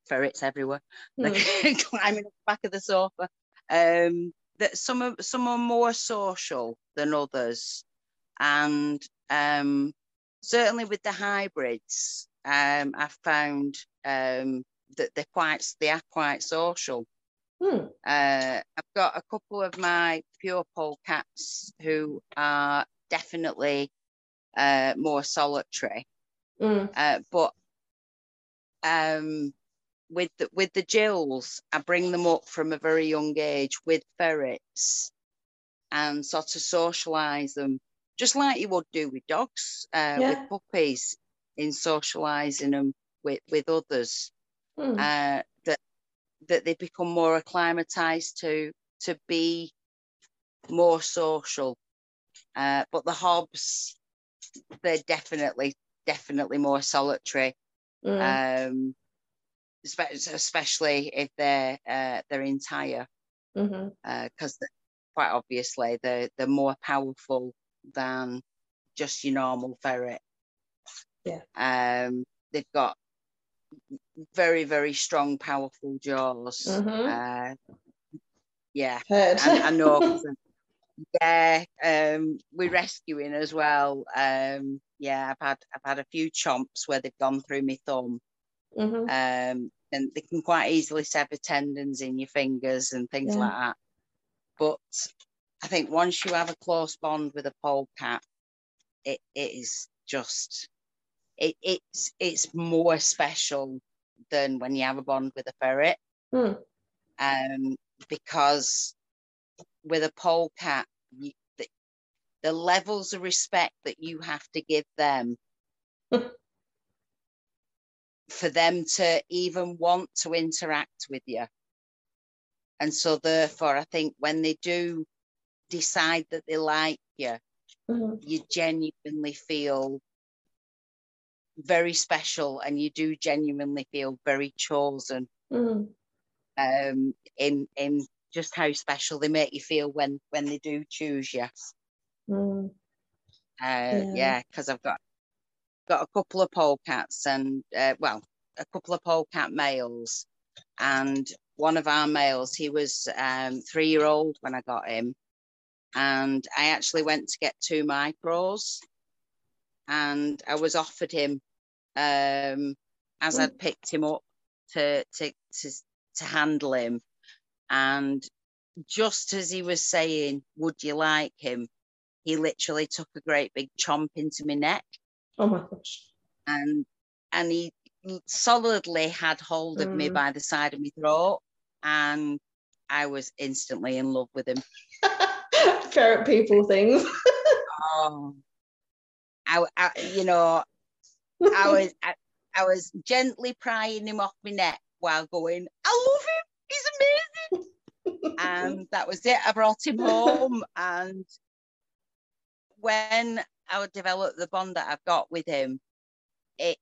ferrets everywhere, like Hmm. climbing up the back of the sofa. Um, that some are some are more social than others, and um, certainly with the hybrids, um, I've found um, that they're quite they are quite social. Hmm. Uh, I've got a couple of my pure pole cats who are definitely uh, more solitary, Mm. uh, but um, with the, with the Jills, I bring them up from a very young age with ferrets and sort of socialise them, just like you would do with dogs, uh, Yeah. with puppies, in socialising them with, with others Hmm. uh, that that they become more acclimatized to to be more social. Uh, but the hobs, they're definitely definitely more solitary, Mm. um, especially if they're uh, they're entire, because quite obviously they're they're more powerful than just your normal ferret. Yeah. Um, they've got very very strong, powerful jaws. Mhm. Uh, yeah, Heard. I, I know. yeah, um, we're rescuing as well. Um, yeah, I've had I've had a few chomps where they've gone through my thumb, Mhm. um, and they can quite easily sever tendons in your fingers and things Yeah. like that. But I think once you have a close bond with a polecat, it, it is just it, it's it's more special than when you have a bond with a ferret. Hmm. Um, because with a polecat, you, the, the levels of respect that you have to give them for them to even want to interact with you. And so, therefore, I think when they do decide that they like you, Mhm. you genuinely feel very special and you do genuinely feel very chosen Mhm. um, in in just how special they make you feel when when they do choose you. Mm. Uh, Yeah. yeah, because I've got got a couple of polecats and uh, well, a couple of polecat males, and one of our males, he was um, three year old when I got him, and I actually went to get two micros, and I was offered him um, as. I'd picked him up to to to to handle him, and just as he was saying, "Would you like him?" he literally took a great big chomp into my neck Oh my gosh. and and he solidly had hold of me Mm. by the side of my throat and I was instantly in love with him. Ferret people things. Oh, I, I you know, I was I, I was gently prying him off my neck while going, I love him, he's amazing. And that was it. I brought him home and when I developed the bond that I've got with him, it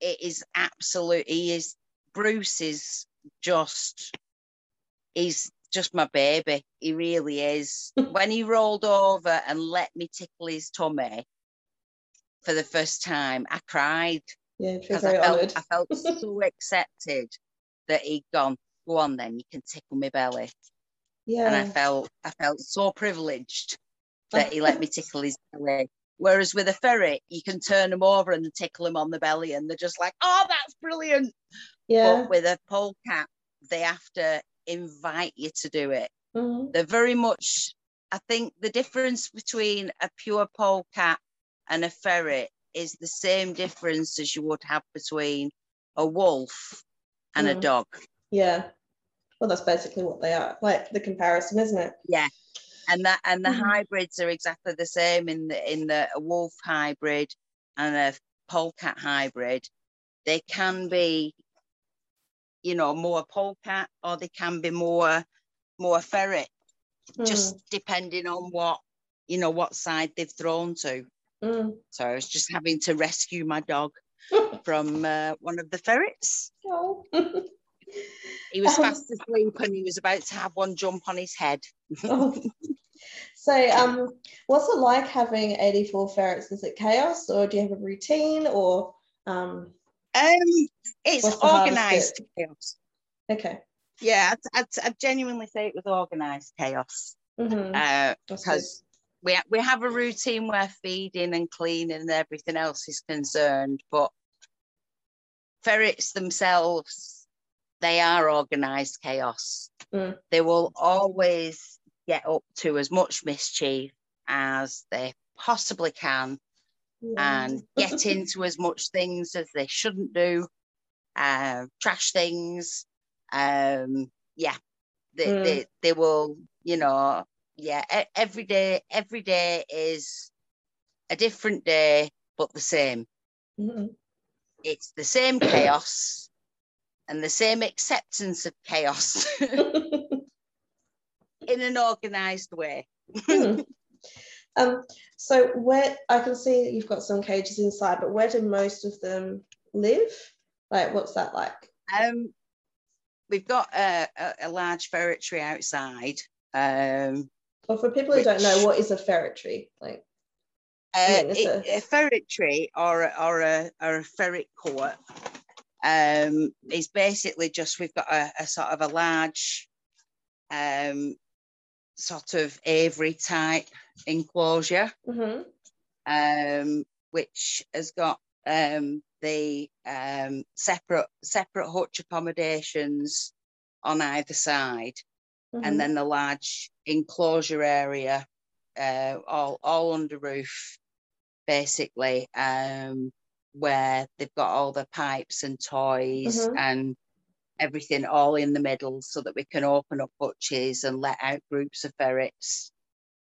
it is absolute. He is Bruce is just he's just my baby. He really is. when he rolled over and let me tickle his tummy for the first time, I cried. Yeah, because I felt, I felt so accepted that he'd gone, go on then, you can tickle my belly. Yeah. And I felt I felt so privileged that he let me tickle his belly. Whereas with a ferret, you can turn them over and tickle them on the belly, and they're just like, "Oh, that's brilliant." Yeah. But with a polecat, they have to invite you to do it. Mhm. They're very much. I think the difference between a pure polecat and a ferret is the same difference as you would have between a wolf and a Mm. dog. Yeah. Well, that's basically what they are. Like the comparison, isn't it? Yeah. And that and the Mhm. hybrids are exactly the same in the in the a wolf hybrid and a polecat hybrid. They can be, you know, more polecat or they can be more more ferret, just depending on what you know what side they've thrown to. Mm. So I was just having to rescue my dog from uh, one of the ferrets. Oh. He was Um, fast asleep and he was about to have one jump on his head. Oh. So, um, what's it like having 84 ferrets? Is it chaos or do you have a routine or, um, Um, it's What's the hardest organised chaos. okay. Yeah, I'd, I'd, I'd genuinely say it was organised chaos. Mm-hmm. Uh, because we we have a routine where feeding and cleaning and everything else is concerned, but ferrets themselves, they are organised chaos. Mm. They will always get up to as much mischief as they possibly can good. and get into as much things as they shouldn't do, uh, trash things. Um, yeah, they, Mm. they, they will, you know, yeah, every day, every day is a different day, but the same. Mhm. It's the same chaos and the same acceptance of chaos in an organized way. Hmm. um, so where I can see that you've got some cages inside, but where do most of them live? Like, what's that like? Um, we've got a, a, a large ferretry outside. Um, Or for people who don't know, what is a ferretry? Like, Uh, it- a, ferretry or or a or a ferret court um, is basically just we've got a, a sort of a large um, sort of aviary type enclosure mhm, um, which has got um, the um, separate separate hutch accommodations on either side mhm, and then the large enclosure area, uh, all all under roof, basically, um, where they've got all the pipes and toys Mhm. and everything all in the middle, so that we can open up hutches and let out groups of ferrets,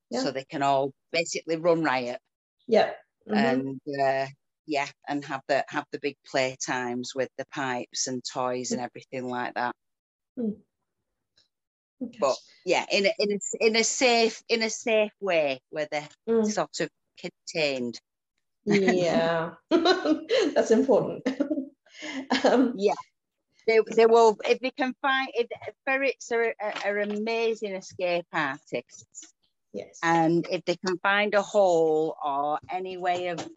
Yeah. so they can all basically run riot yeah. mhm, and. Uh, yeah, and have the have the big play times with the pipes and toys and everything like that. Okay. but yeah, in a, in a in a safe in a safe way where they're Mm, sort of contained. yeah, that's important. um, yeah, They, they will if they can find if ferrets are, are, are amazing escape artists, yes. and if they can find a hole or any way of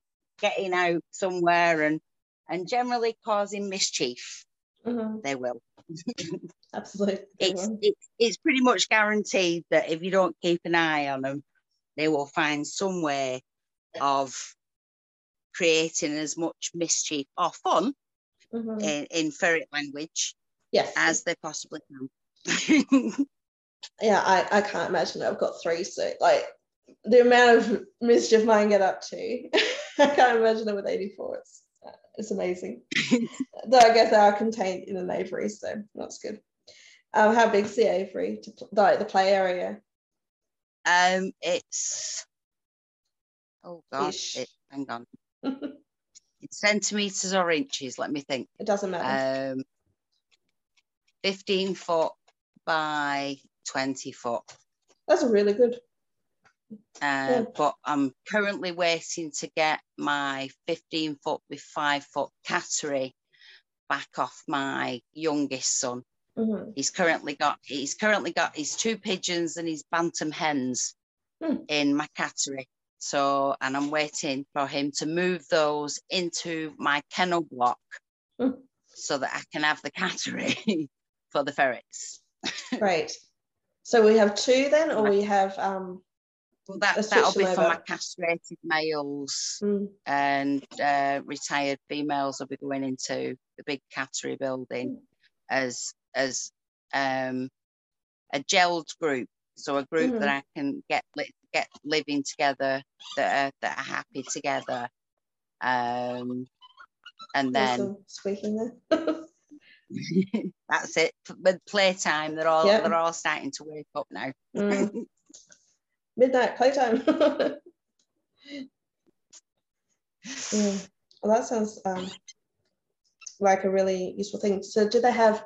getting out somewhere and and generally causing mischief, Mhm, they will. Absolutely. It's it's it's pretty much guaranteed that if you don't keep an eye on them, they will find some way of creating as much mischief or fun Mhm, in, in ferret language Yes. as they possibly can. yeah, I, I can't imagine it. I've got three, so like the amount of mischief mine get up to, I can't imagine it with 84. It's it's amazing. Though I guess they are contained in an aviary, so that's good. Um, how big's the aviary? To like the play area? um, it's oh god, Ish. it, hang on, it's centimeters or inches. Let me think. It doesn't matter. Um, fifteen foot by twenty foot. that's really good. Uh, but I'm currently waiting to get my 15 foot with five foot cattery back off my youngest son. Mhm. He's currently got he's currently got his two pigeons and his bantam hens Hmm. in my cattery. So and I'm waiting for him to move those into my kennel block Hmm. so that I can have the cattery for the ferrets. Great. So we have two then, or we have um. Well, that, that'll be for my castrated males mm, and uh, retired females will be going into the big cattery building as as um, a gelled group. So a group that I can get get living together that are, that are happy together. Um, and then squeaking there. that's it. With playtime, they're all Yeah. they're all starting to wake up now. Mm. Midnight playtime. Mm. Well, that sounds um, like a really useful thing. So, do they have?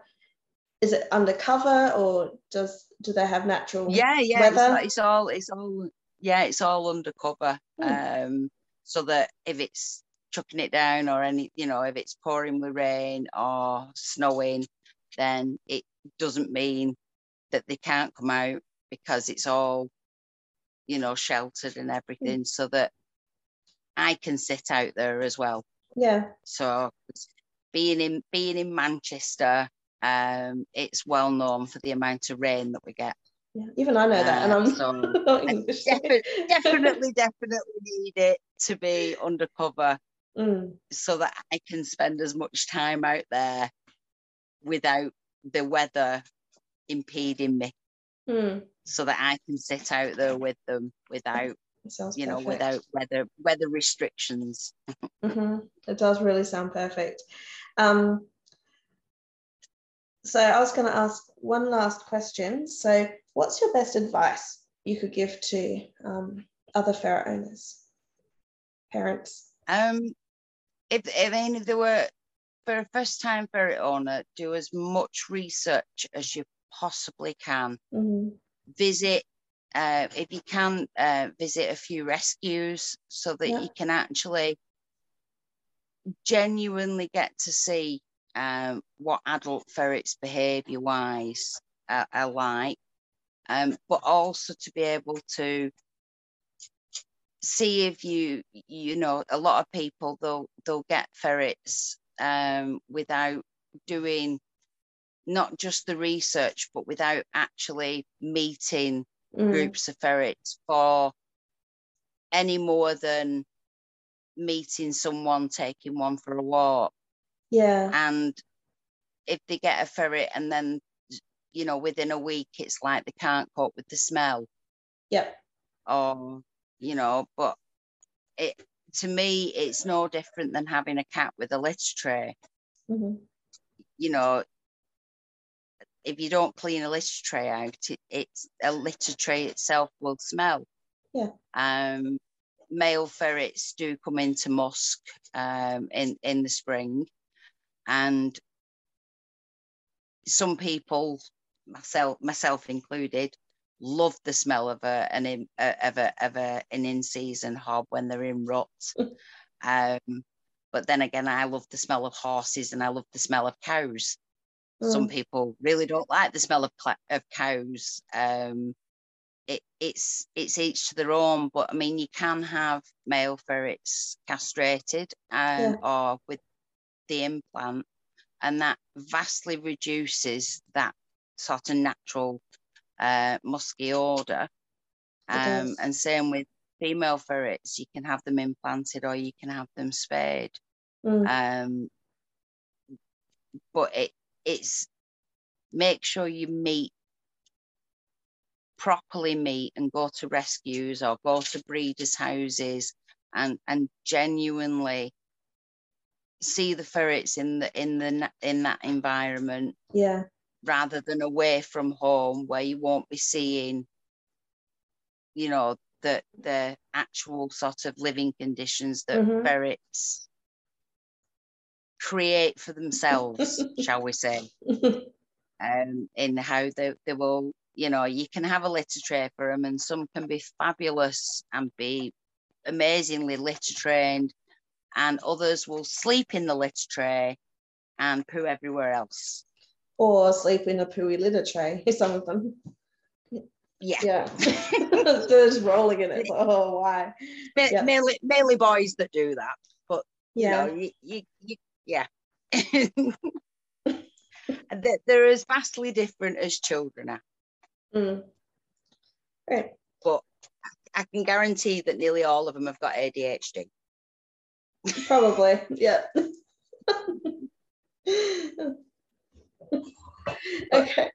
Is it undercover or does do they have natural? yeah yeah it's, weather? like- it's all it's all yeah it's all undercover Hmm. um so that if it's chucking it down or any you know if it's pouring with rain or snowing then it doesn't mean that they can't come out because it's all you know sheltered and everything so that i can sit out there as well Yeah. so being in being in manchester um it's well known for the amount of rain that we get Yeah. Even I know that, and Uh, I'm so not English. defi- definitely, definitely need it to be undercover Mm, so that I can spend as much time out there without the weather impeding me, mm. so that I can sit out there with them without, you know, perfect. without weather weather restrictions. hmm It does really sound perfect. Um, so I was going to ask one last question. So, what's your best advice you could give to um, other ferret owners, parents? Um, if if any if there were for a first time ferret owner, do as much research as you possibly can. Mhm. visit uh, if you can uh, visit a few rescues so that Yeah. you can actually genuinely get to see um, what adult ferrets behavior wise are, are like um, but also to be able to see if you you know a lot of people they'll they'll get ferrets um, without doing not just the research but without actually meeting Mm, groups of ferrets for any more than meeting someone taking one for a walk. Yeah. and if they get a ferret and then you know within a week it's like they can't cope with the smell. Yep. or you know but it to me it's no different than having a cat with a litter tray. Hmm you know if you don't clean a litter tray out it, it's a litter tray itself will smell. Yeah. um male ferrets do come into musk um in in the spring. And some people myself myself included love the smell of a an in, uh, of a of a an in season hob when they're in rut. Um but then again i love the smell of horses and i love the smell of cows some Mm. people really don't like the smell of of cows. Um, it, it's it's each to their own, but I mean you can have male ferrets castrated and or with the implant, and that vastly reduces that sort of natural uh, musky odor. Um, and same with female ferrets, you can have them implanted or you can have them spayed Mm. um but it it's make sure you meet properly meet and go to rescues or go to breeders houses and and genuinely see the ferrets in the in the in that environment Yeah. rather than away from home where you won't be seeing you know the the actual sort of living conditions that Mhm. ferrets create for themselves shall we say um in how they, they will you know, you can have a litter tray for them, and some can be fabulous and be amazingly litter trained, and others will sleep in the litter tray and poo everywhere else. Or sleep in a pooey litter tray, some of them. Yeah. Yeah. They're rolling in it. Oh, why? Ma- Yeah. Mainly, mainly boys that do that, but Yeah. you know, you, you, you yeah. They're as vastly different as children are, Mm. Right. but I can guarantee that nearly all of them have got ADHD. Probably. Yeah. okay.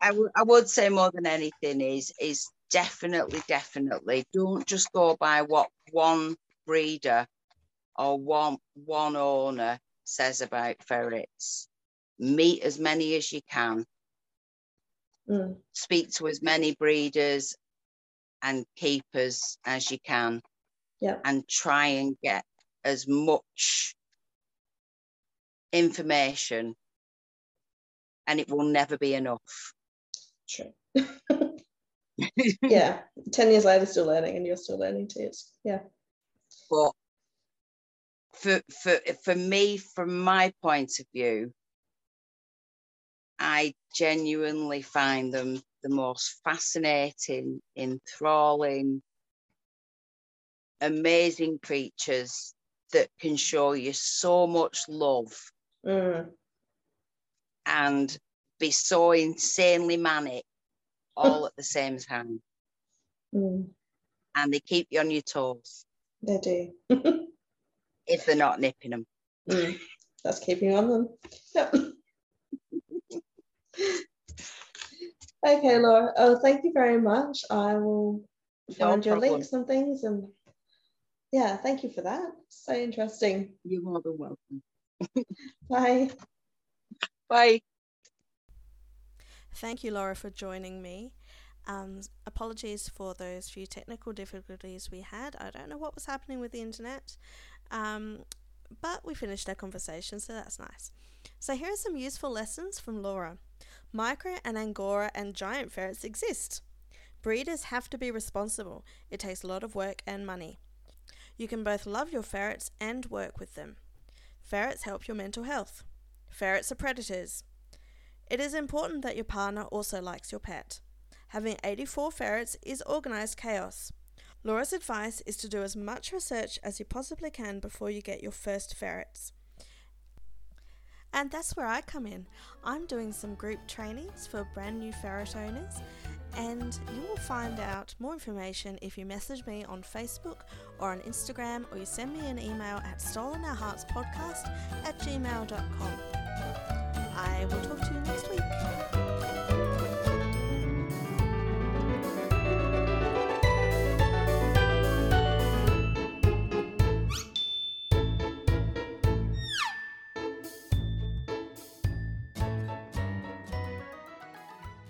I, w- I would say more than anything is is definitely definitely don't just go by what one breeder or one one owner says about ferrets meet as many as you can Mm. speak to as many breeders and keepers as you can and try and get as much information and it will never be enough True. yeah. 10 years later, still learning, and you're still learning too. Yeah. but for for for me from my point of view i genuinely find them the most fascinating enthralling amazing creatures that can show you so much love Mm. and be so insanely manic all at the same time Mm. and they keep you on your toes They do. if they're not nipping them Mm. That's keeping on them. Yep. okay, Laura. Oh, thank you very much. I will No find your links and things, and yeah, thank you for that. So interesting. you're more than welcome Bye. bye Thank you, Laura, for joining me. Um, apologies for those few technical difficulties we had. I don't know what was happening with the internet, um, but we finished our conversation, so that's nice. So, here are some useful lessons from Laura. Micro and Angora and giant ferrets exist. Breeders have to be responsible, it takes a lot of work and money. You can both love your ferrets and work with them. Ferrets help your mental health. Ferrets are predators. It is important that your partner also likes your pet. Having 84 ferrets is organised chaos. Laura's advice is to do as much research as you possibly can before you get your first ferrets. And that's where I come in. I'm doing some group trainings for brand new ferret owners, and you will find out more information if you message me on Facebook or on Instagram or you send me an email at stolenourheartspodcast at gmail.com. I will talk to you